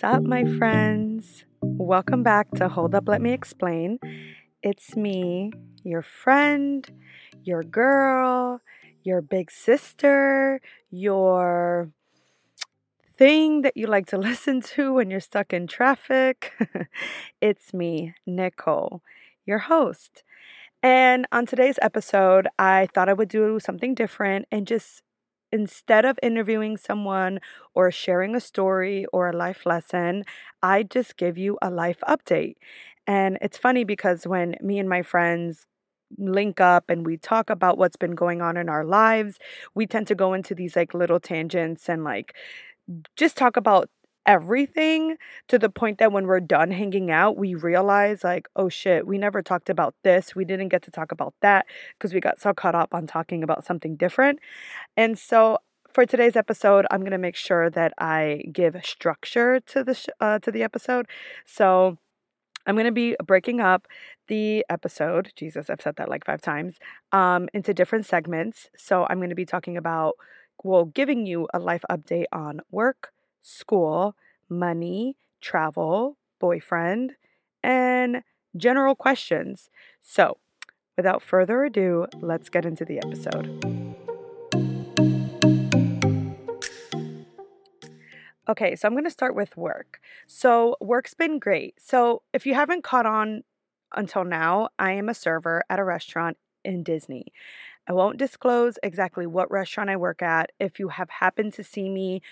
What's up, my friends? Welcome back to Hold Up, Let Me Explain. It's me, your friend, your girl, your big sister, your thing that you like to listen to when you're stuck in traffic. it's me, Nicole, your host. And on today's episode, I thought I would do something different and just instead of interviewing someone or sharing a story or a life lesson, I just give you a life update. And it's funny because when me and my friends link up and we talk about what's been going on in our lives, we tend to go into these like little tangents and like just talk about everything to the point that when we're done hanging out, we realize, like, oh shit, we never talked about this. We didn't get to talk about that because we got so caught up on talking about something different. And so, for today's episode, I'm gonna make sure that I give structure to the sh- uh, to the episode. So I'm gonna be breaking up the episode. Jesus, I've said that like five times. Um, into different segments. So I'm gonna be talking about, well, giving you a life update on work, school, money, travel, boyfriend, and general questions. So, without further ado, let's get into the episode. Okay, so I'm going to start with work. So, work's been great. So, if you haven't caught on until now, I am a server at a restaurant in Disney. I won't disclose exactly what restaurant I work at. If you have happened to see me,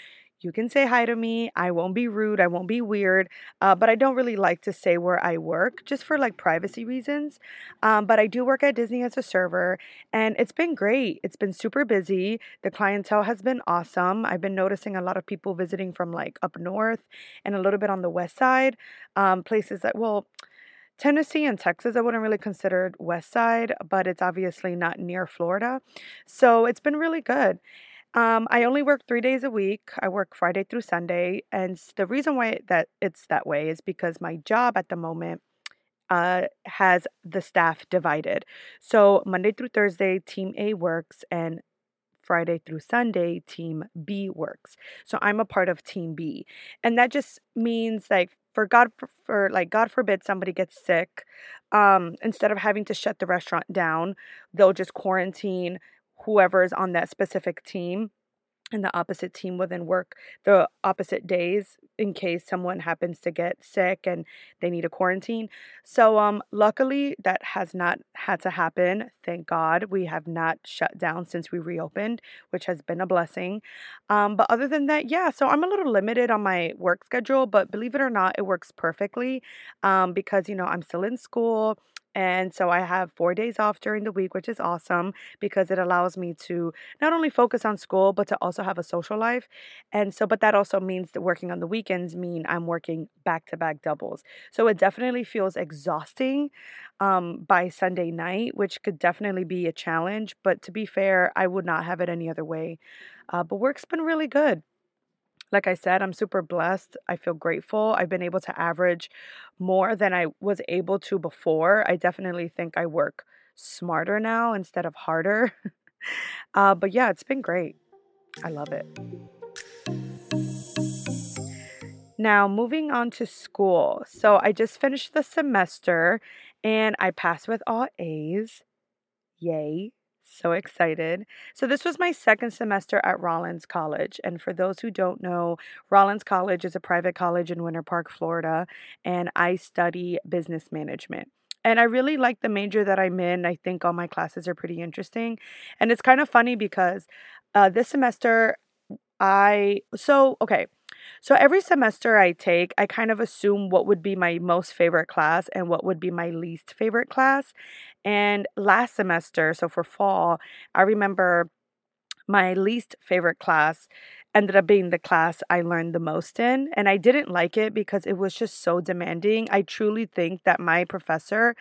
you can say hi to me. I won't be rude. I won't be weird. Uh, but I don't really like to say where I work just for like privacy reasons. Um, but I do work at Disney as a server and it's been great. It's been super busy. The clientele has been awesome. I've been noticing a lot of people visiting from like up north and a little bit on the west side. Um, places that, well, Tennessee and Texas, I wouldn't really consider West Side, but it's obviously not near Florida. So it's been really good. Um, I only work three days a week. I work Friday through Sunday, and the reason why that it's that way is because my job at the moment uh, has the staff divided. So Monday through Thursday, Team A works, and Friday through Sunday, Team B works. So I'm a part of Team B, and that just means like for God for like God forbid somebody gets sick, um, instead of having to shut the restaurant down, they'll just quarantine whoever is on that specific team and the opposite team will then work the opposite days in case someone happens to get sick and they need a quarantine. So um luckily that has not had to happen. Thank God. We have not shut down since we reopened, which has been a blessing. Um but other than that, yeah, so I'm a little limited on my work schedule, but believe it or not, it works perfectly um because you know, I'm still in school. And so I have four days off during the week, which is awesome because it allows me to not only focus on school, but to also have a social life. And so, but that also means that working on the weekends mean I'm working back to back doubles. So it definitely feels exhausting um, by Sunday night, which could definitely be a challenge. But to be fair, I would not have it any other way. Uh, but work's been really good like I said, I'm super blessed. I feel grateful. I've been able to average more than I was able to before. I definitely think I work smarter now instead of harder. uh, but yeah, it's been great. I love it. Now, moving on to school. So, I just finished the semester and I passed with all A's. Yay. So excited. So, this was my second semester at Rollins College. And for those who don't know, Rollins College is a private college in Winter Park, Florida, and I study business management. And I really like the major that I'm in. I think all my classes are pretty interesting. And it's kind of funny because uh, this semester, I, so, okay. So every semester I take, I kind of assume what would be my most favorite class and what would be my least favorite class. And last semester, so for fall, I remember my least favorite class ended up being the class I learned the most in. And I didn't like it because it was just so demanding. I truly think that my professor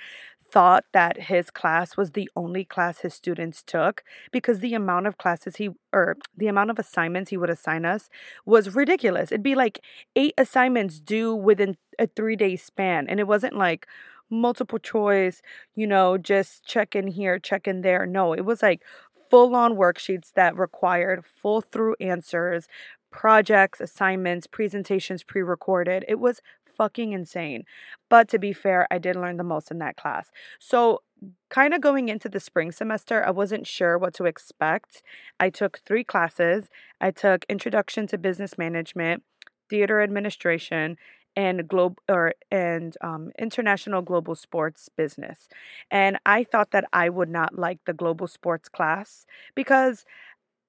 thought that his class was the only class his students took because the amount of classes he or the amount of assignments he would assign us was ridiculous. It'd be like eight assignments due within a 3-day span and it wasn't like multiple choice, you know, just check in here, check in there. No, it was like full on worksheets that required full through answers, projects, assignments, presentations pre recorded. It was fucking insane. But to be fair, I did learn the most in that class. So, kind of going into the spring semester, I wasn't sure what to expect. I took three classes. I took Introduction to Business Management, Theater Administration, and globe or and um, international global sports business. And i thought that i would not like the global sports class because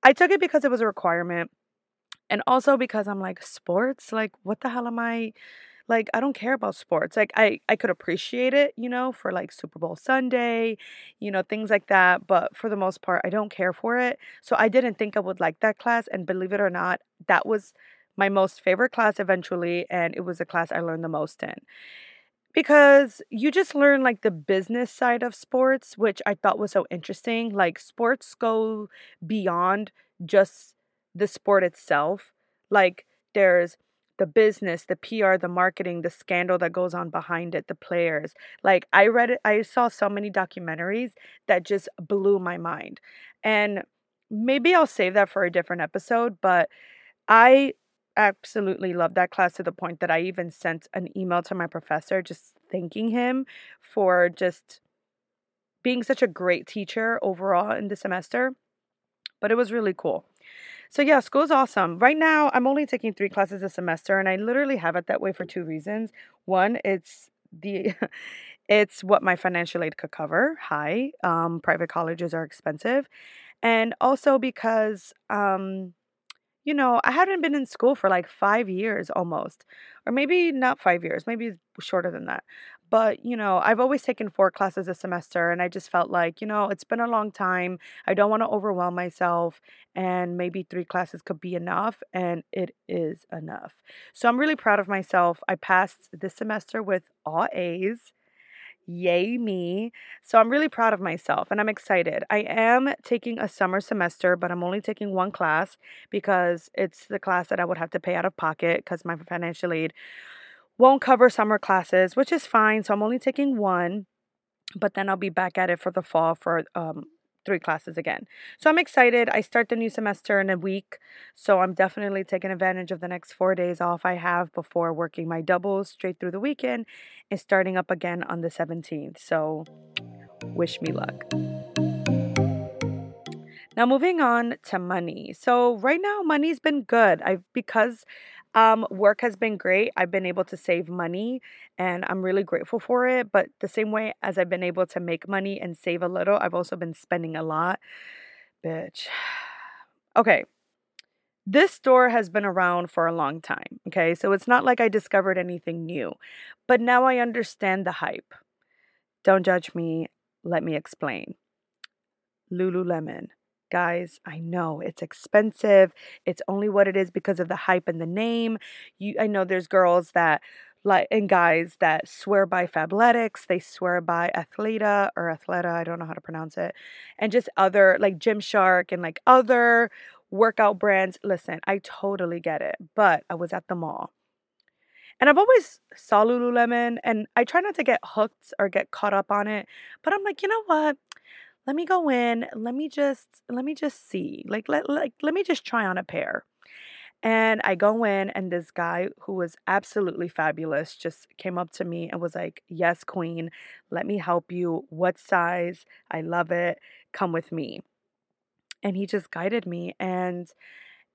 i took it because it was a requirement and also because i'm like sports? Like what the hell am i like i don't care about sports. Like i i could appreciate it you know for like super bowl sunday you know things like that but for the most part i don't care for it. So i didn't think i would like that class and believe it or not that was my most favorite class eventually, and it was a class I learned the most in. Because you just learn like the business side of sports, which I thought was so interesting. Like, sports go beyond just the sport itself. Like, there's the business, the PR, the marketing, the scandal that goes on behind it, the players. Like I read it, I saw so many documentaries that just blew my mind. And maybe I'll save that for a different episode, but I absolutely loved that class to the point that I even sent an email to my professor just thanking him for just being such a great teacher overall in the semester. But it was really cool. So yeah, school's awesome. Right now, I'm only taking 3 classes a semester and I literally have it that way for two reasons. One, it's the it's what my financial aid could cover. High. Um, private colleges are expensive. And also because um you know, I hadn't been in school for like five years almost, or maybe not five years, maybe shorter than that. But, you know, I've always taken four classes a semester, and I just felt like, you know, it's been a long time. I don't want to overwhelm myself, and maybe three classes could be enough, and it is enough. So I'm really proud of myself. I passed this semester with all A's. Yay, me. So I'm really proud of myself and I'm excited. I am taking a summer semester, but I'm only taking one class because it's the class that I would have to pay out of pocket because my financial aid won't cover summer classes, which is fine. So I'm only taking one, but then I'll be back at it for the fall for um, three classes again. So I'm excited. I start the new semester in a week. So I'm definitely taking advantage of the next four days off I have before working my doubles straight through the weekend and starting up again on the 17th. So wish me luck. Now moving on to money. So right now money's been good. I've because um, work has been great. I've been able to save money and I'm really grateful for it. But the same way as I've been able to make money and save a little, I've also been spending a lot. Bitch. Okay. This store has been around for a long time. Okay. So it's not like I discovered anything new, but now I understand the hype. Don't judge me. Let me explain. Lululemon. Guys, I know it's expensive. It's only what it is because of the hype and the name. You I know there's girls that like and guys that swear by Fabletics, they swear by Athleta or Athleta, I don't know how to pronounce it. And just other like Gymshark and like other workout brands. Listen, I totally get it. But I was at the mall. And I've always saw Lululemon and I try not to get hooked or get caught up on it. But I'm like, you know what? Let me go in, let me just let me just see. Like let like let me just try on a pair. And I go in and this guy who was absolutely fabulous just came up to me and was like, "Yes, queen, let me help you. What size? I love it. Come with me." And he just guided me and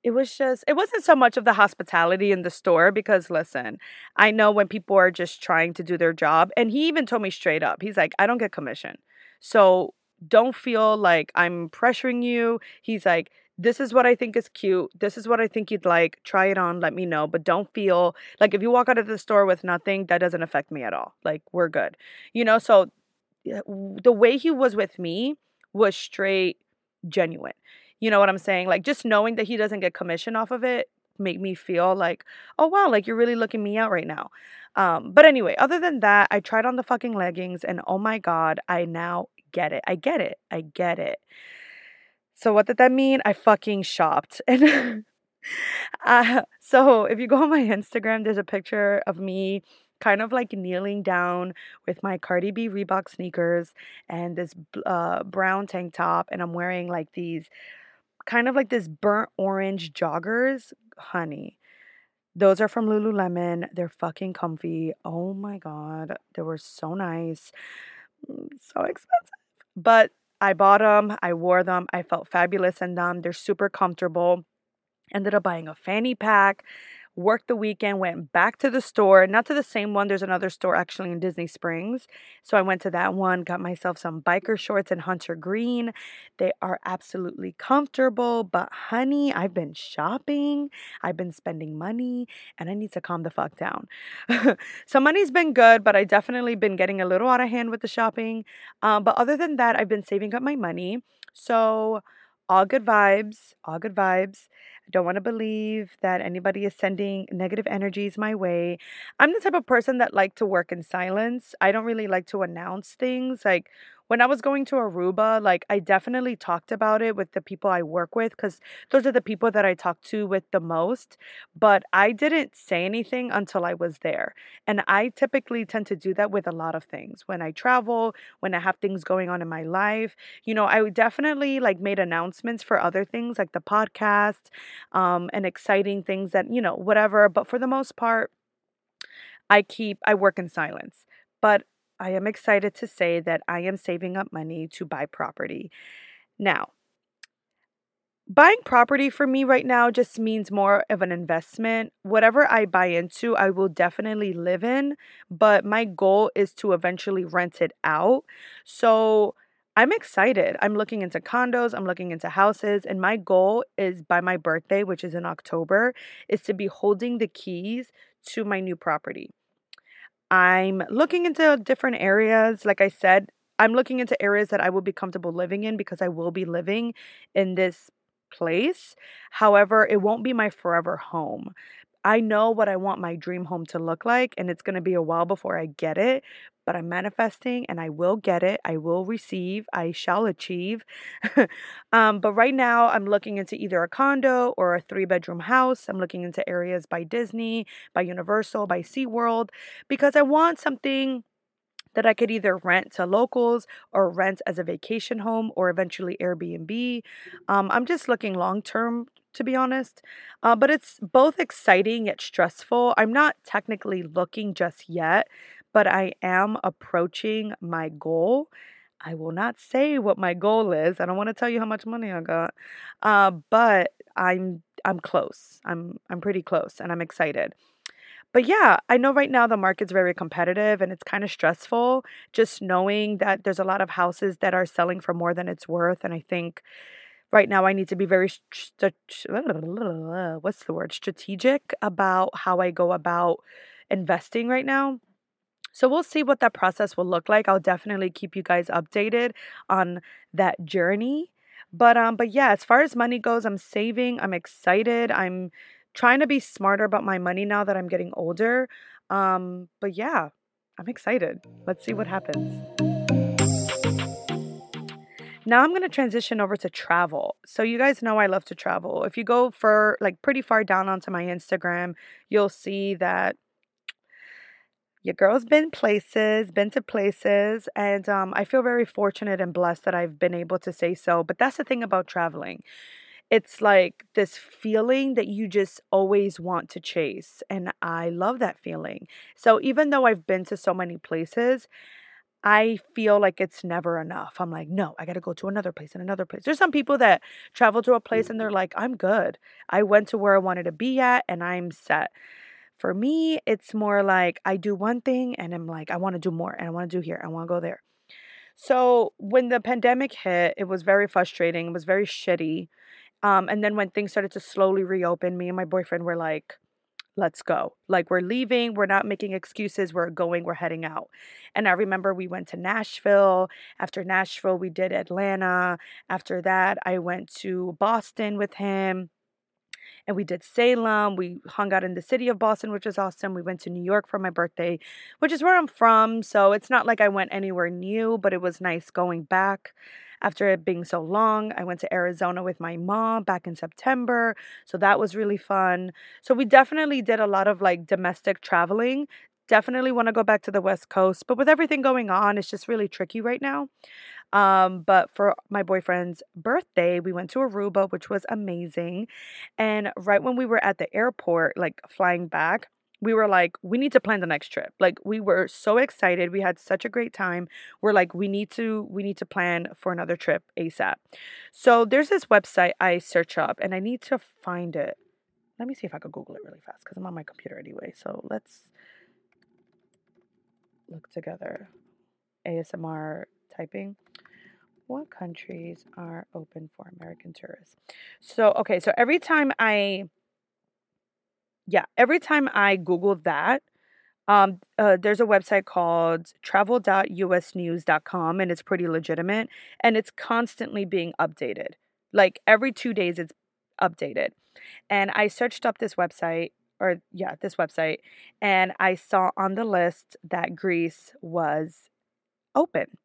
it was just it wasn't so much of the hospitality in the store because listen i know when people are just trying to do their job and he even told me straight up he's like i don't get commission so don't feel like I'm pressuring you. He's like, this is what I think is cute. This is what I think you'd like. Try it on. Let me know. But don't feel like if you walk out of the store with nothing, that doesn't affect me at all. Like, we're good. You know, so the way he was with me was straight genuine. You know what I'm saying? Like, just knowing that he doesn't get commission off of it made me feel like, oh, wow, like you're really looking me out right now. Um, but anyway, other than that, I tried on the fucking leggings and oh my God, I now get it. I get it. I get it. So what did that mean? I fucking shopped. And uh, so if you go on my Instagram, there's a picture of me kind of like kneeling down with my Cardi B Reebok sneakers and this uh, brown tank top, and I'm wearing like these kind of like this burnt orange joggers. honey. Those are from Lululemon. They're fucking comfy. Oh my god, they were so nice. Mm, so expensive. But I bought them, I wore them, I felt fabulous in them. They're super comfortable. Ended up buying a fanny pack worked the weekend, went back to the store, not to the same one. There's another store actually in Disney Springs. So I went to that one, got myself some biker shorts in Hunter Green. They are absolutely comfortable, but honey, I've been shopping, I've been spending money, and I need to calm the fuck down. so money's been good, but I definitely been getting a little out of hand with the shopping. Um, but other than that, I've been saving up my money. So all good vibes, all good vibes. I don't want to believe that anybody is sending negative energies my way. I'm the type of person that like to work in silence. I don't really like to announce things. Like when I was going to Aruba, like I definitely talked about it with the people I work with because those are the people that I talk to with the most. But I didn't say anything until I was there. And I typically tend to do that with a lot of things. When I travel, when I have things going on in my life, you know, I definitely like made announcements for other things like the podcast um, and exciting things that, you know, whatever. But for the most part, I keep, I work in silence. But I am excited to say that I am saving up money to buy property. Now, buying property for me right now just means more of an investment. Whatever I buy into, I will definitely live in, but my goal is to eventually rent it out. So, I'm excited. I'm looking into condos, I'm looking into houses, and my goal is by my birthday, which is in October, is to be holding the keys to my new property. I'm looking into different areas. Like I said, I'm looking into areas that I will be comfortable living in because I will be living in this place. However, it won't be my forever home. I know what I want my dream home to look like, and it's going to be a while before I get it, but I'm manifesting and I will get it. I will receive. I shall achieve. um, but right now, I'm looking into either a condo or a three bedroom house. I'm looking into areas by Disney, by Universal, by SeaWorld, because I want something that I could either rent to locals or rent as a vacation home or eventually Airbnb. Um, I'm just looking long term to be honest. Uh, but it's both exciting yet stressful. I'm not technically looking just yet, but I am approaching my goal. I will not say what my goal is. I don't want to tell you how much money I got. Uh, but I'm I'm close. I'm I'm pretty close and I'm excited. But yeah, I know right now the market's very competitive and it's kind of stressful just knowing that there's a lot of houses that are selling for more than it's worth and I think right now I need to be very st- what's the word strategic about how I go about investing right now. So we'll see what that process will look like. I'll definitely keep you guys updated on that journey. But um but yeah, as far as money goes, I'm saving, I'm excited. I'm trying to be smarter about my money now that I'm getting older. Um but yeah, I'm excited. Let's see what happens. Now I'm going to transition over to travel. So you guys know I love to travel. If you go for like pretty far down onto my Instagram, you'll see that your girl's been places, been to places, and um, I feel very fortunate and blessed that I've been able to say so. But that's the thing about traveling. It's like this feeling that you just always want to chase. And I love that feeling. So even though I've been to so many places, I feel like it's never enough. I'm like, no, I got to go to another place and another place. There's some people that travel to a place and they're like, I'm good. I went to where I wanted to be at and I'm set. For me, it's more like I do one thing and I'm like, I want to do more and I want to do here. I want to go there. So when the pandemic hit, it was very frustrating. It was very shitty. Um, and then when things started to slowly reopen, me and my boyfriend were like, let's go. Like we're leaving, we're not making excuses, we're going, we're heading out. And I remember we went to Nashville. After Nashville, we did Atlanta. After that, I went to Boston with him. And we did Salem. We hung out in the city of Boston, which was awesome. We went to New York for my birthday, which is where I'm from. So it's not like I went anywhere new, but it was nice going back after it being so long. I went to Arizona with my mom back in September. So that was really fun. So we definitely did a lot of like domestic traveling. Definitely want to go back to the West Coast, but with everything going on, it's just really tricky right now. Um, but for my boyfriend's birthday, we went to Aruba, which was amazing. And right when we were at the airport, like flying back, we were like, we need to plan the next trip. Like we were so excited. We had such a great time. We're like, we need to, we need to plan for another trip ASAP. So there's this website I search up and I need to find it. Let me see if I could Google it really fast because I'm on my computer anyway. So let's look together. ASMR typing. What countries are open for American tourists? So, okay, so every time I yeah, every time I Google that, um, uh, there's a website called travel.usnews.com and it's pretty legitimate and it's constantly being updated. Like every two days, it's updated. And I searched up this website, or yeah, this website, and I saw on the list that Greece was open.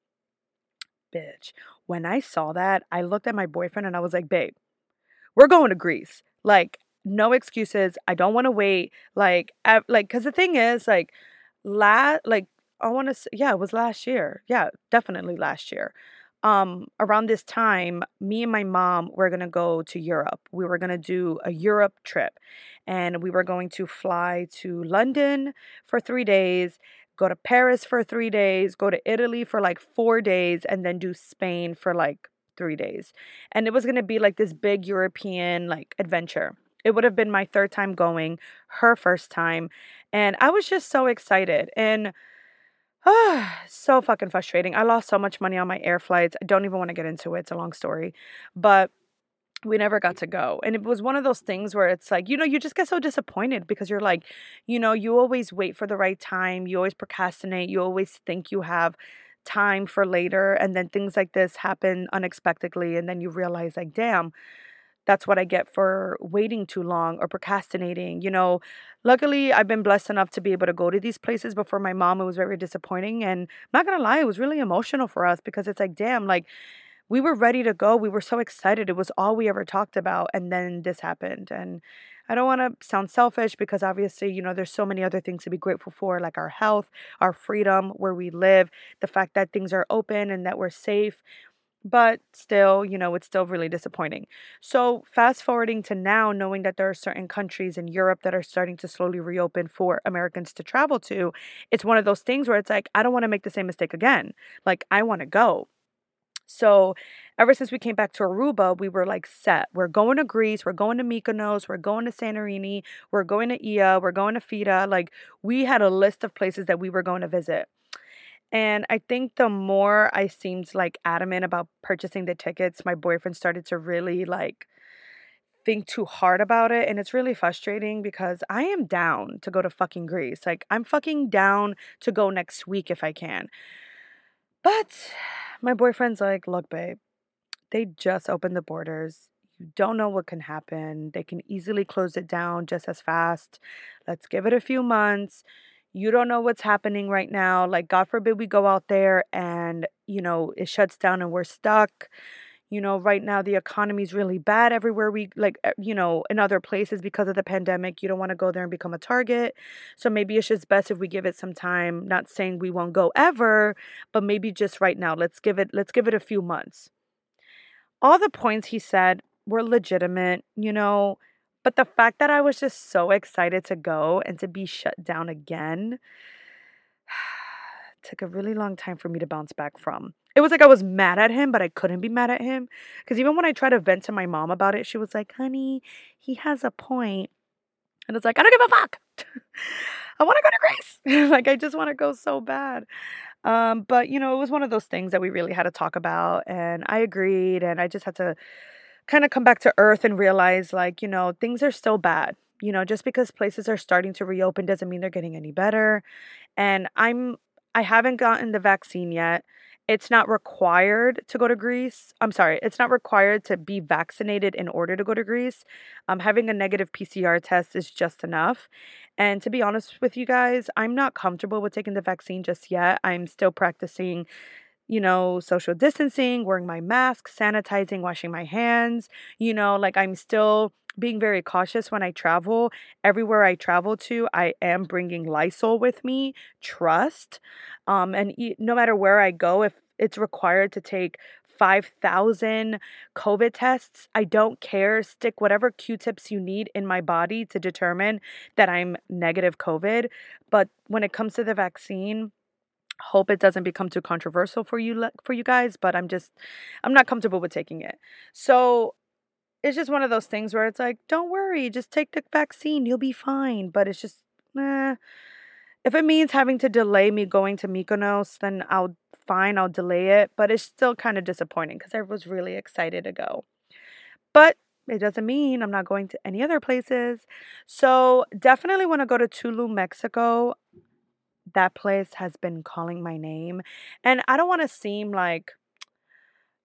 Bitch. When I saw that, I looked at my boyfriend and I was like, babe, we're going to Greece. Like, no excuses. I don't want to wait. Like, I, like, cause the thing is, like, last, like, I want to yeah, it was last year. Yeah, definitely last year. Um, around this time, me and my mom were gonna go to Europe. We were gonna do a Europe trip, and we were going to fly to London for three days, go to Paris for three days, go to Italy for like four days, and then do Spain for like three days. And it was gonna be like this big European like adventure. It would have been my third time going, her first time. And I was just so excited. And ah, so fucking frustrating. I lost so much money on my air flights. I don't even want to get into it. It's a long story. But we never got to go. And it was one of those things where it's like, you know, you just get so disappointed because you're like, you know, you always wait for the right time. You always procrastinate. You always think you have time for later. And then things like this happen unexpectedly. And then you realize, like, damn, that's what I get for waiting too long or procrastinating. You know, luckily I've been blessed enough to be able to go to these places, but for my mom, it was very disappointing. And I'm not gonna lie, it was really emotional for us because it's like, damn, like we were ready to go. We were so excited. It was all we ever talked about. And then this happened. And I don't want to sound selfish because obviously, you know, there's so many other things to be grateful for, like our health, our freedom, where we live, the fact that things are open and that we're safe but still, you know, it's still really disappointing. So, fast forwarding to now, knowing that there are certain countries in Europe that are starting to slowly reopen for Americans to travel to, it's one of those things where it's like, I don't want to make the same mistake again. Like, I want to go. So, ever since we came back to Aruba, we were like set. We're going to Greece, we're going to Mykonos, we're going to Santorini, we're going to Ia, we're going to Fira. Like, we had a list of places that we were going to visit. And I think the more I seemed like adamant about purchasing the tickets, my boyfriend started to really like think too hard about it. And it's really frustrating because I am down to go to fucking Greece. Like, I'm fucking down to go next week if I can. But my boyfriend's like, look, babe, they just opened the borders. You don't know what can happen. They can easily close it down just as fast. Let's give it a few months you don't know what's happening right now. Like, God forbid we go out there and, you know, it shuts down and we're stuck. You know, right now the economy is really bad everywhere we, like, eh, you know, in other places because of the pandemic. You don't want to go there and become a target. So maybe it's just best if we give it some time. Not saying we won't go ever, but maybe just right now. Let's give it, let's give it a few months. All the points he said were legitimate. You know, but the fact that I was just so excited to go and to be shut down again took a really long time for me to bounce back from. It was like I was mad at him, but I couldn't be mad at him. Because even when I tried to vent to my mom about it, she was like, honey, he has a point. And it's like, I don't give a fuck. I want to go to Greece. like, I just want to go so bad. Um, but, you know, it was one of those things that we really had to talk about. And I agreed. And I just had to kind of come back to earth and realize like, you know, things are still bad. You know, just because places are starting to reopen doesn't mean they're getting any better. And I'm I haven't gotten the vaccine yet. It's not required to go to Greece. I'm sorry, it's not required to be vaccinated in order to go to Greece. Um, having a negative PCR test is just enough. And to be honest with you guys, I'm not comfortable with taking the vaccine just yet. I'm still practicing you know, social distancing, wearing my mask, sanitizing, washing my hands. You know, like I'm still being very cautious when I travel. Everywhere I travel to, I am bringing Lysol with me, trust. Um, and no matter where I go, if it's required to take 5,000 COVID tests. I don't care. Stick whatever Q tips you need in my body to determine that I'm negative COVID. But when it comes to the vaccine, hope it doesn't become too controversial for you for you guys but i'm just i'm not comfortable with taking it so it's just one of those things where it's like don't worry just take the vaccine you'll be fine but it's just eh. if it means having to delay me going to mykonos then i'll fine i'll delay it but it's still kind of disappointing because i was really excited to go but it doesn't mean I'm not going to any other places. So, definitely want to go to Tulum, Mexico that place has been calling my name. And I don't want to seem like,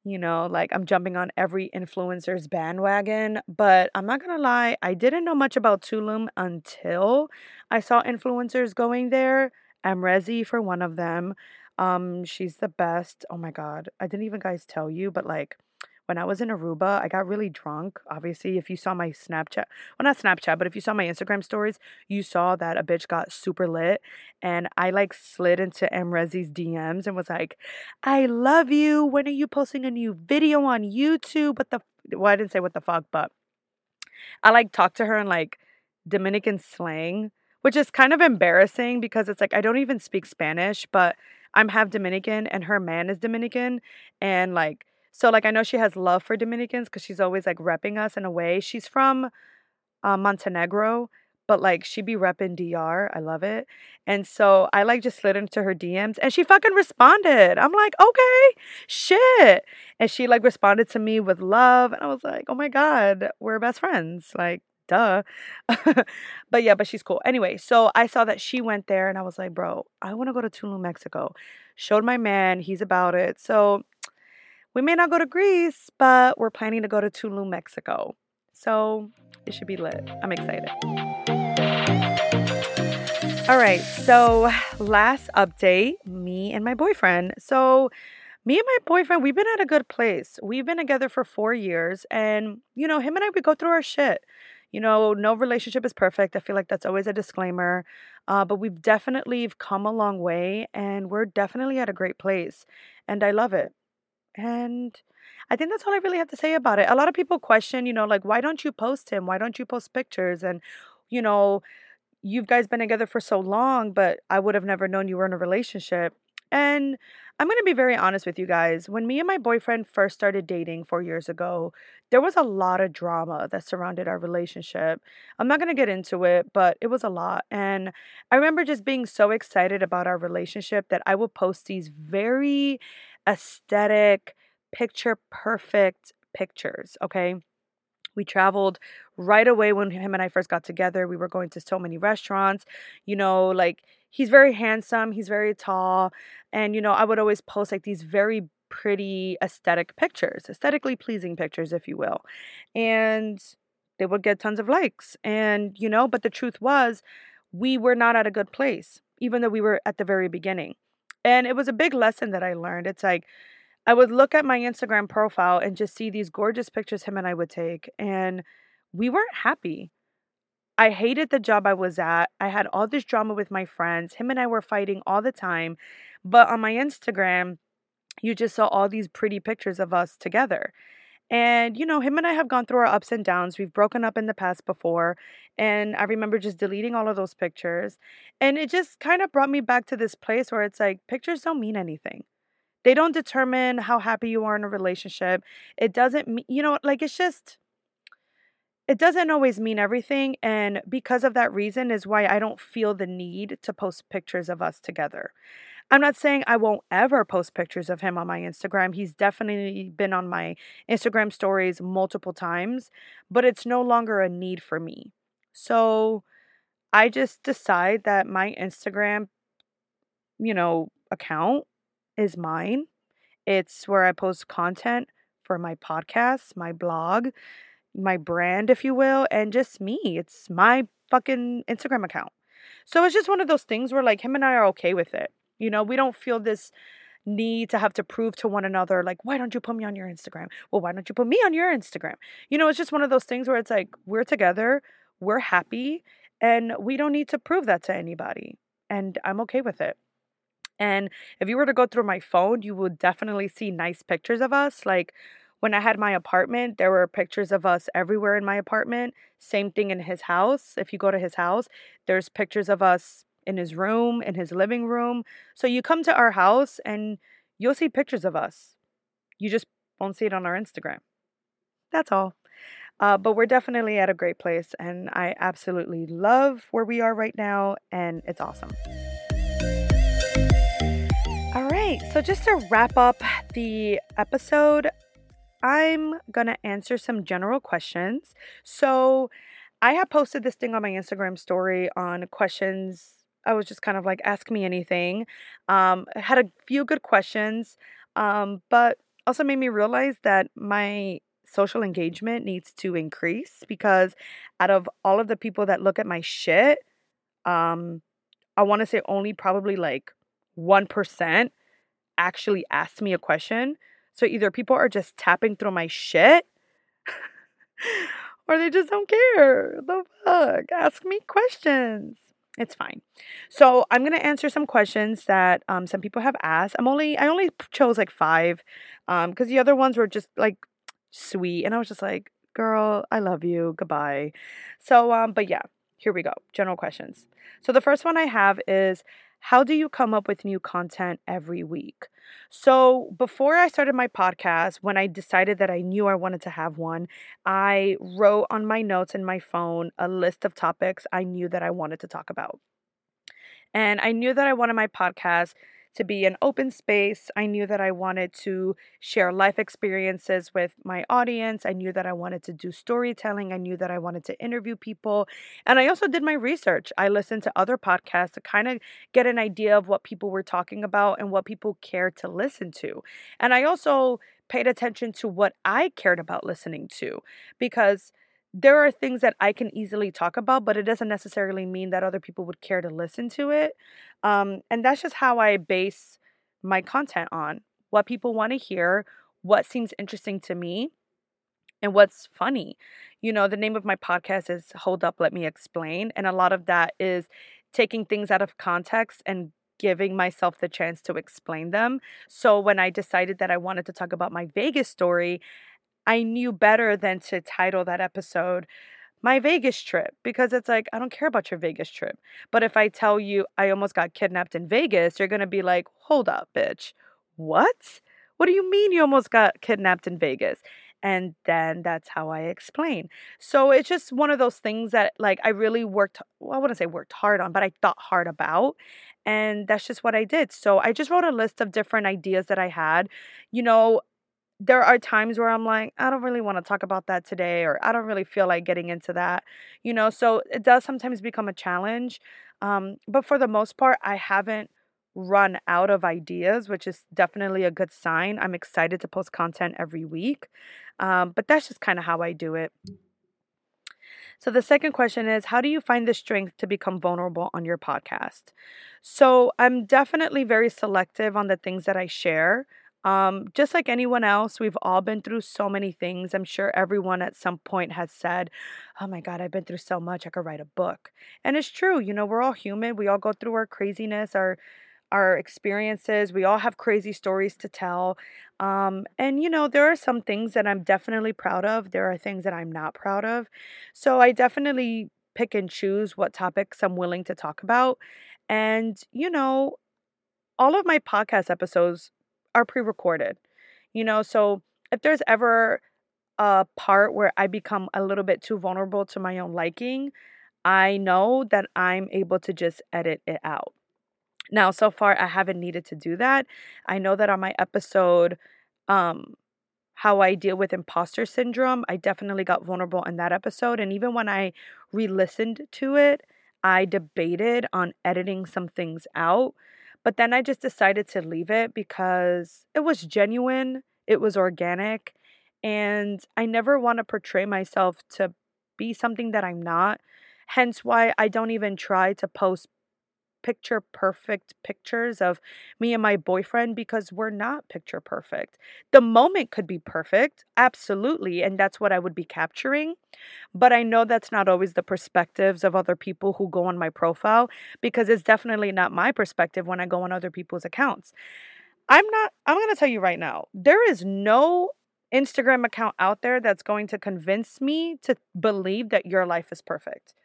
you know, like I'm jumping on every influencer's bandwagon, but I'm not to lie, I didn't know much about Tulum until I saw influencers going there. Amrezy for one of them. Um, she's the best. Oh my god. I didn't even guys tell you, but like when I was in Aruba, I got really drunk. Obviously, if you saw my Snapchat, well, not Snapchat, but if you saw my Instagram stories, you saw that a bitch got super lit. And I like slid into Amrezy's DMs and was like, I love you. When are you posting a new video on YouTube? What the, well, I didn't say what the fuck, but I like talked to her in like Dominican slang, which is kind of embarrassing because it's like I don't even speak Spanish, but I'm half Dominican and her man is Dominican. And like, so like I know she has love for Dominicans because she's always like repping us in a way. She's from uh, Montenegro, but like she be repping DR. I love it. And so I like just slid into her DMs and she fucking responded. I'm like, okay, shit. And she like responded to me with love. And I was like, oh my God, we're best friends. Like, duh. but yeah, but she's cool. Anyway, so I saw that she went there and I was like, bro, I want to go to Tulum, Mexico. Showed my man, he's about it. So we may not go to Greece, but we're planning to go to Tulum, Mexico. So it should be lit. I'm excited. All right, so last update me and my boyfriend. So, me and my boyfriend, we've been at a good place. We've been together for four years, and you know, him and I, we go through our shit. You know, no relationship is perfect. I feel like that's always a disclaimer. Uh, but we've definitely come a long way, and we're definitely at a great place, and I love it. And I think that's all I really have to say about it. A lot of people question, you know, like, why don't you post him? Why don't you post pictures? And, you know, you guys been together for so long, but I would have never known you were in a relationship. And I'm going to be very honest with you guys. When me and my boyfriend first started dating four years ago, there was a lot of drama that surrounded our relationship. I'm not going to get into it, but it was a lot. And I remember just being so excited about our relationship that I would post these very aesthetic, picture perfect pictures. Okay. We traveled right away when him and I first got together. We were going to so many restaurants. You know, like he's very handsome, he's very tall. And, you know, I would always post like these very pretty aesthetic pictures, aesthetically pleasing pictures, if you will. And they would get tons of likes. And, you know, but the truth was, we were not at a good place, even though we were at the very beginning. And it was a big lesson that I learned. It's like I would look at my Instagram profile and just see these gorgeous pictures him and I would take, and we weren't happy. I hated the job I was at. I had all this drama with my friends. Him and I were fighting all the time. But on my Instagram, you just saw all these pretty pictures of us together. And, you know, him and I have gone through our ups and downs. We've broken up in the past before. And I remember just deleting all of those pictures. And it just kind of brought me back to this place where it's like pictures don't mean anything. They don't determine how happy you are in a relationship. It doesn't mean, you know, like it's just, it doesn't always mean everything. And because of that reason, is why I don't feel the need to post pictures of us together. I'm not saying I won't ever post pictures of him on my Instagram. He's definitely been on my Instagram stories multiple times, but it's no longer a need for me. So I just decide that my Instagram, you know, account is mine. It's where I post content for my podcast, my blog, my brand, if you will, and just me. It's my fucking Instagram account. So it's just one of those things where like him and I are okay with it. You know, we don't feel this need to have to prove to one another, like, why don't you put me on your Instagram? Well, why don't you put me on your Instagram? You know, it's just one of those things where it's like, we're together, we're happy, and we don't need to prove that to anybody. And I'm okay with it. And if you were to go through my phone, you would definitely see nice pictures of us. Like when I had my apartment, there were pictures of us everywhere in my apartment. Same thing in his house. If you go to his house, there's pictures of us in his room, in his living room. So you come to our house and you'll see pictures of us. You just won't see it on our Instagram. That's all. Uh, but we're definitely at a great place, and I absolutely love where we are right now, and it's awesome. All right, so just to wrap up the episode, I'm gonna answer some general questions. So, I have posted this thing on my Instagram story on questions. I was just kind of like, ask me anything. Um, I had a few good questions, um, but also made me realize that my social engagement needs to increase because out of all of the people that look at my shit, um, I want to say only probably like 1% actually asked me a question. So either people are just tapping through my shit or they just don't care. The fuck? Ask me questions. It's fine. So I'm gonna answer some questions that um, some people have asked. I'm only I only chose like five, um, because the other ones were just like sweet, and I was just like, girl, I love you. Goodbye. So um, but yeah, here we go. General questions. So the first one I have is how do you come up with new content every week? So, before I started my podcast, when I decided that I knew I wanted to have one, I wrote on my notes in my phone a list of topics I knew that I wanted to talk about. And I knew that I wanted my podcast to be an open space. I knew that I wanted to share life experiences with my audience. I knew that I wanted to do storytelling. I knew that I wanted to interview people. And I also did my research. I listened to other podcasts to kind of get an idea of what people were talking about and what people cared to listen to. And I also paid attention to what I cared about listening to because there are things that I can easily talk about, but it doesn't necessarily mean that other people would care to listen to it. Um, and that's just how I base my content on what people want to hear, what seems interesting to me, and what's funny. You know, the name of my podcast is Hold Up, Let Me Explain. And a lot of that is taking things out of context and giving myself the chance to explain them. So when I decided that I wanted to talk about my Vegas story, I knew better than to title that episode my Vegas trip because it's like, I don't care about your Vegas trip. But if I tell you I almost got kidnapped in Vegas, you're going to be like, hold up, bitch. What? What do you mean you almost got kidnapped in Vegas? And then that's how I explain. So it's just one of those things that, like, I really worked, well, I wouldn't say worked hard on, but I thought hard about. And that's just what I did. So I just wrote a list of different ideas that I had. You know, there are times where I'm like, I don't really want to talk about that today, or I don't really feel like getting into that, you know. So it does sometimes become a challenge. Um, but for the most part, I haven't run out of ideas, which is definitely a good sign. I'm excited to post content every week. Um, but that's just kind of how I do it. So, the second question is How do you find the strength to become vulnerable on your podcast? So, I'm definitely very selective on the things that I share. Um, just like anyone else, we've all been through so many things. I'm sure everyone at some point has said, Oh my God, I've been through so much, I could write a book. And it's true, you know, we're all human. We all go through our craziness, our our experiences. We all have crazy stories to tell. Um, and, you know, there are some things that I'm definitely proud of. There are things that I'm not proud of. So I definitely pick and choose what topics I'm willing to talk about. And, you know, all of my podcast episodes are pre-recorded. You know, so if there's ever a part where I become a little bit too vulnerable to my own liking, I know that I'm able to just edit it out. Now, so far I haven't needed to do that. I know that on my episode um how I deal with imposter syndrome, I definitely got vulnerable in that episode and even when I re-listened to it, I debated on editing some things out but then I just decided to leave it because it was genuine, it was organic, and I never want to portray myself to be something that I'm not. Hence why I don't even try to post picture perfect pictures of me and my boyfriend because we're not picture perfect. The moment could be perfect, absolutely, and that's what I would be capturing. But I know that's not always the perspectives of other people who go on my profile because it's definitely not my perspective when I go on other people's accounts. I'm not, I'm to tell you right now, there is no Instagram account out there that's going to convince me to believe that your life is perfect.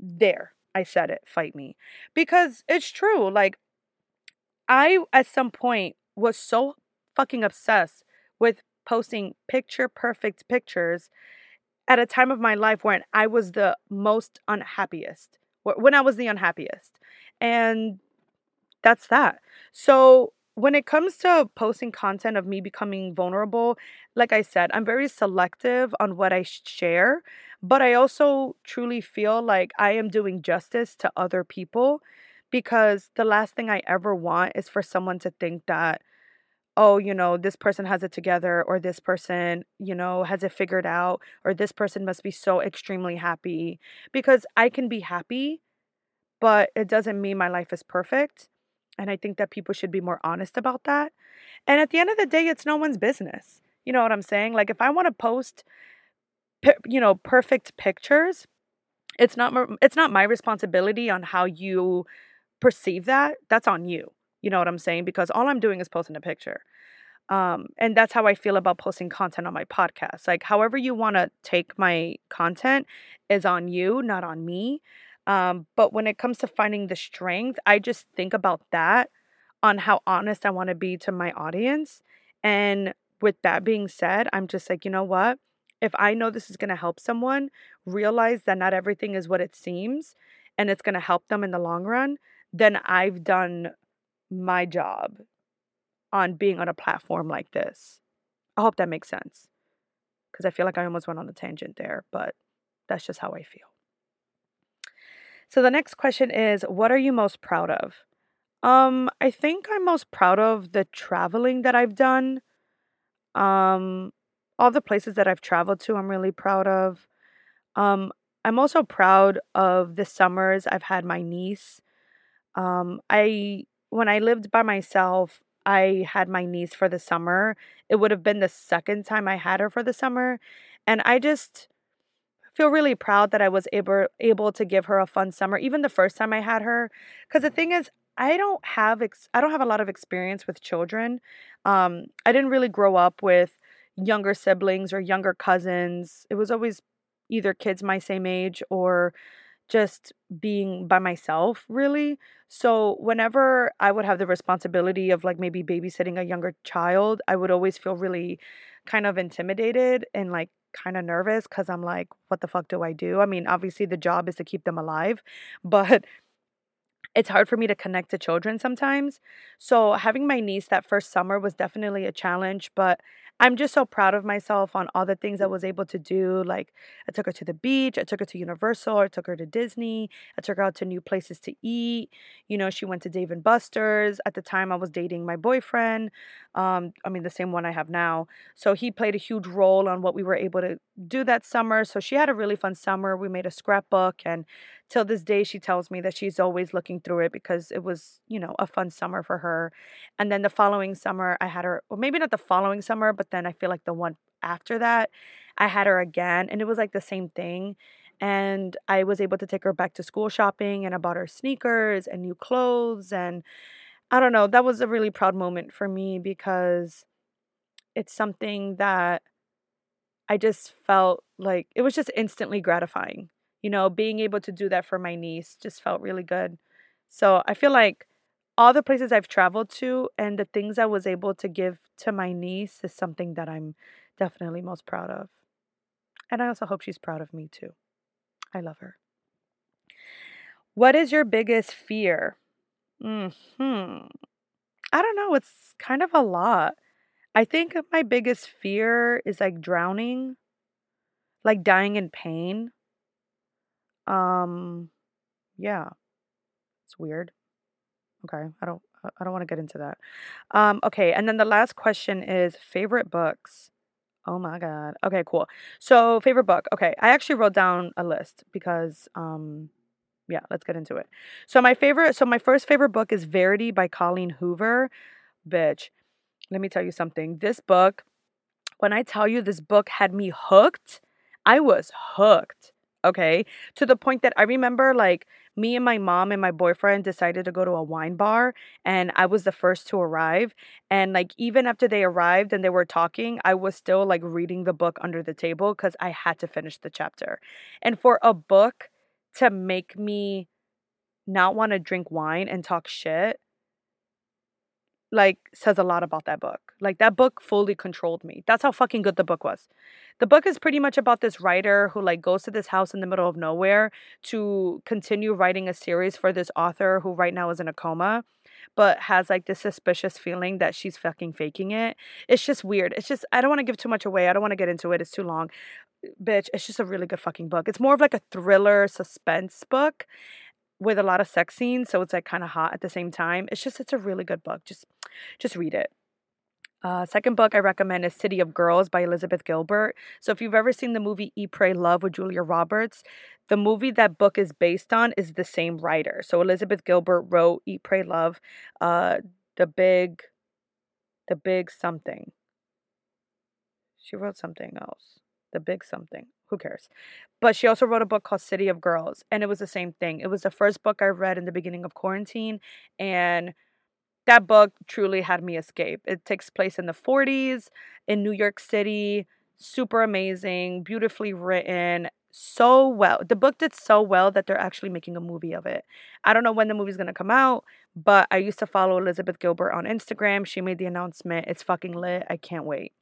There, I said it, fight me. Because it's true. Like, I, at some point, was so fucking obsessed with posting picture perfect pictures at a time of my life when I was the most unhappiest, when I was the unhappiest. And that's that. So when it comes to posting content of me becoming vulnerable, like I said, I'm very selective on what I share, but I also truly feel like I am doing justice to other people because the last thing I ever want is for someone to think that oh, you know, this person has it together, or this person, you know, has it figured out, or this person must be so extremely happy. Because I can be happy, but it doesn't mean my life is perfect. And I think that people should be more honest about that. And at the end of the day, it's no one's business. You know what I'm saying? Like if I want to post you know, perfect pictures, it's not it's not my responsibility on how you perceive that. That's on you. You know what I'm saying? Because all I'm doing is posting a picture. Um, and that's how I feel about posting content on my podcast. Like, however you want to take my content is on you, not on me. Um, but when it comes to finding the strength, I just think about that on how honest I want to be to my audience. And with that being said, I'm just like, you know what? If I know this is going to help someone realize that not everything is what it seems and it's going to help them in the long run, then I've done my job on being on a platform like this. I hope that makes sense because I feel like I almost went on a tangent there, but that's just how I feel. So the next question is what are you most proud of? Um I think I'm most proud of the traveling that I've done. Um all the places that I've traveled to I'm really proud of. Um I'm also proud of the summers I've had my niece. Um I when I lived by myself, I had my niece for the summer. It would have been the second time I had her for the summer, and I just feel really proud that I was able able to give her a fun summer even the first time I had her cuz the thing is I don't have ex- I don't have a lot of experience with children. Um I didn't really grow up with younger siblings or younger cousins. It was always either kids my same age or just being by myself really so whenever i would have the responsibility of like maybe babysitting a younger child i would always feel really kind of intimidated and like kind of nervous because i'm like what the fuck do i do? I mean obviously the job is to keep them alive but it's hard for me to connect to children sometimes so having my niece that first summer was definitely a challenge but I'm just so proud of myself on all the things I was able to do. Like, I took her to the beach, I took her to Universal, I took her to Disney, I took her out to new places to eat. You know, she went to Dave and Buster's. At the time, I was dating my boyfriend. Um, I mean, the same one I have now. So he played a huge role on what we were able to do that summer. So she had a really fun summer. We made a scrapbook, and till this day, she tells me that she's always looking through it because it was, you know, a fun summer for her. And then the following summer, I had her, or maybe not the following summer, but then I feel like the one after that, I had her again, and it was like the same thing. And I was able to take her back to school shopping, and I bought her sneakers and new clothes. And I don't know, that was a really proud moment for me because it's something that I just felt like it was just instantly gratifying. You know, being able to do that for my niece just felt really good. So I feel like all the places I've traveled to and the things I was able to give to my niece is something that I'm definitely most proud of. And I also hope she's proud of me too. I love her. What is your biggest fear? Hmm. I don't know. It's kind of a lot. I think my biggest fear is like drowning, like dying in pain. Um, yeah, it's weird. Okay, I don't I don't want to get into that. Um, okay, and then the last question is favorite books. Oh my god. Okay, cool. So favorite book. Okay, I actually wrote down a list because um Yeah, let's get into it. So my favorite, so my first favorite book is Verity by Colleen Hoover. Bitch, let me tell you something. This book, when I tell you this book had me hooked, I was hooked. Okay. To the point that I remember like me and my mom and my boyfriend decided to go to a wine bar and I was the first to arrive. And like even after they arrived and they were talking, I was still like reading the book under the table because I had to finish the chapter. And for a book to make me not want to drink wine and talk shit like says a lot about that book. Like that book fully controlled me. That's how fucking good the book was. The book is pretty much about this writer who like goes to this house in the middle of nowhere to continue writing a series for this author who right now is in a coma but has like this suspicious feeling that she's fucking faking it. It's just weird. It's just I don't want to give too much away. I don't want to get into it. It's too long. Bitch, it's just a really good fucking book. It's more of like a thriller suspense book with a lot of sex scenes, so it's like kind of hot at the same time. It's just it's a really good book. Just just read it. Uh, second book I recommend is City of Girls by Elizabeth Gilbert. So if you've ever seen the movie Eat, Pray, Love with Julia Roberts, the movie that book is based on is the same writer. So Elizabeth Gilbert wrote Eat, Pray, Love, uh, the big, the big something. She wrote something else. The big something. Who cares? But she also wrote a book called City of Girls, and it was the same thing. It was the first book I read in the beginning of quarantine, and that book truly had me escape. It takes place in the 40s in New York City. Super amazing, beautifully written, so well. The book did so well that they're actually making a movie of it. I don't know when the movie's to come out, but I used to follow Elizabeth Gilbert on Instagram. She made the announcement. It's fucking lit. I can't wait.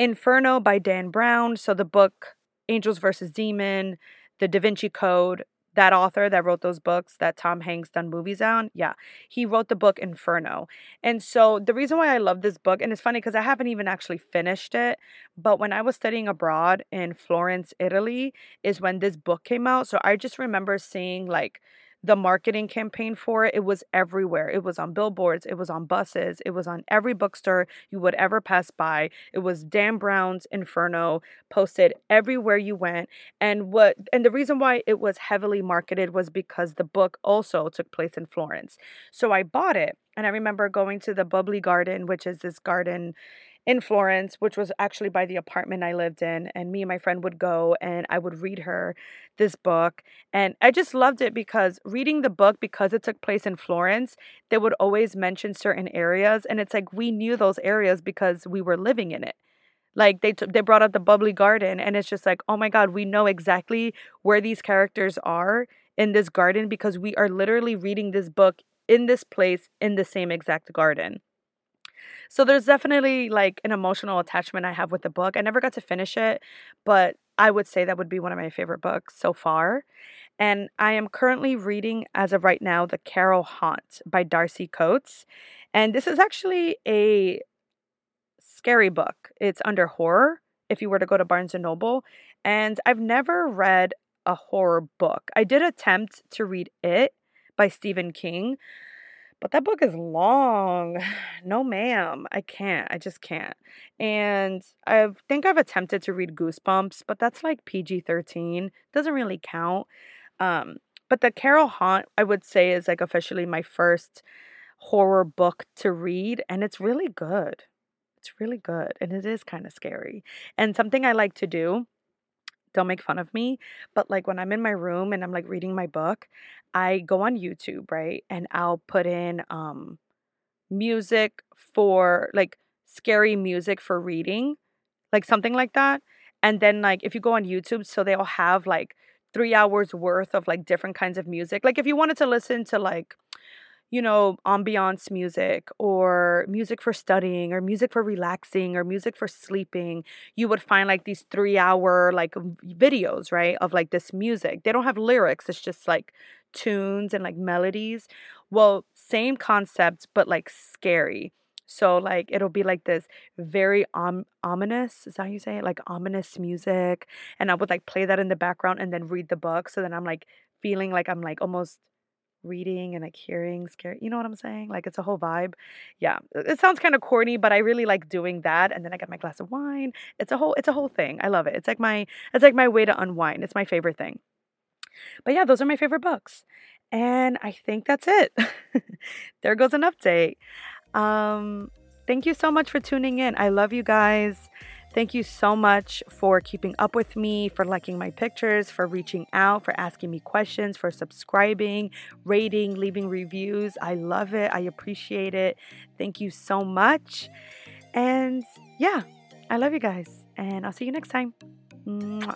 Inferno by Dan Brown. So the book Angels versus Demon, The Da Vinci Code, that author that wrote those books that Tom Hanks done movies on, yeah, he wrote the book Inferno. And so the reason why I love this book, and it's funny because I haven't even actually finished it, but when I was studying abroad in Florence, Italy, is when this book came out. So I just remember seeing like the marketing campaign for it, it was everywhere. It was on billboards, it was on buses, it was on every bookstore you would ever pass by. It was Dan Brown's Inferno posted everywhere you went. And what and the reason why it was heavily marketed was because the book also took place in Florence. So I bought it and I remember going to the Boboli Garden, which is this garden in Florence, which was actually by the apartment I lived in. And me and my friend would go and I would read her this book. And I just loved it because reading the book, because it took place in Florence, they would always mention certain areas. And it's like we knew those areas because we were living in it. Like they t- they brought up the Boboli garden, and it's just like, oh my god, we know exactly where these characters are in this garden because we are literally reading this book in this place in the same exact garden. So there's definitely like an emotional attachment I have with the book. I never got to finish it, but I would say that would be one of my favorite books so far. And I am currently reading, as of right now, The Carrow Haunt by Darcy Coates. And this is actually a scary book. It's under horror if you were to go to Barnes and Noble. And I've never read a horror book. I did attempt to read it by Stephen King, but that book is long. No, ma'am. I can't. I just can't. And I think I've attempted to read Goosebumps, but that's like PG 13. Doesn't really count. Um, but The Carrow Haunt, I would say, is like officially my first horror book to read. And it's really good. It's really good. And it is kind of scary. And something I like to do don't make fun of me, but like when I'm in my room and I'm like reading my book, I go on YouTube, right? And I'll put in um music for like scary music for reading, like something like that. And then like if you go on YouTube, so they'll have like 3 hours worth of like different kinds of music. Like if you wanted to listen to like you know, ambiance music or music for studying or music for relaxing or music for sleeping, you would find like these three hour like videos, right? Of like this music. They don't have lyrics, it's just like tunes and like melodies. Well, same concept, but like scary. So like it'll be like this very om- ominous, is that how you say it? Like ominous music. And I would like play that in the background and then read the book. So then I'm like feeling like I'm like almost reading and like hearing scary you know what i'm saying like it's a whole vibe yeah it sounds kind of corny but i really like doing that and then i got my glass of wine it's a whole it's a whole thing i love it it's like my it's like my way to unwind it's my favorite thing But yeah, those are my favorite books. And I think that's it. there goes an update. Um, thank you so much for tuning in. I love you guys. Thank you so much for keeping up with me, for liking my pictures, for reaching out, for asking me questions, for subscribing, rating, leaving reviews. I love it. I appreciate it. Thank you so much. And yeah, I love you guys. And I'll see you next time. Mwah.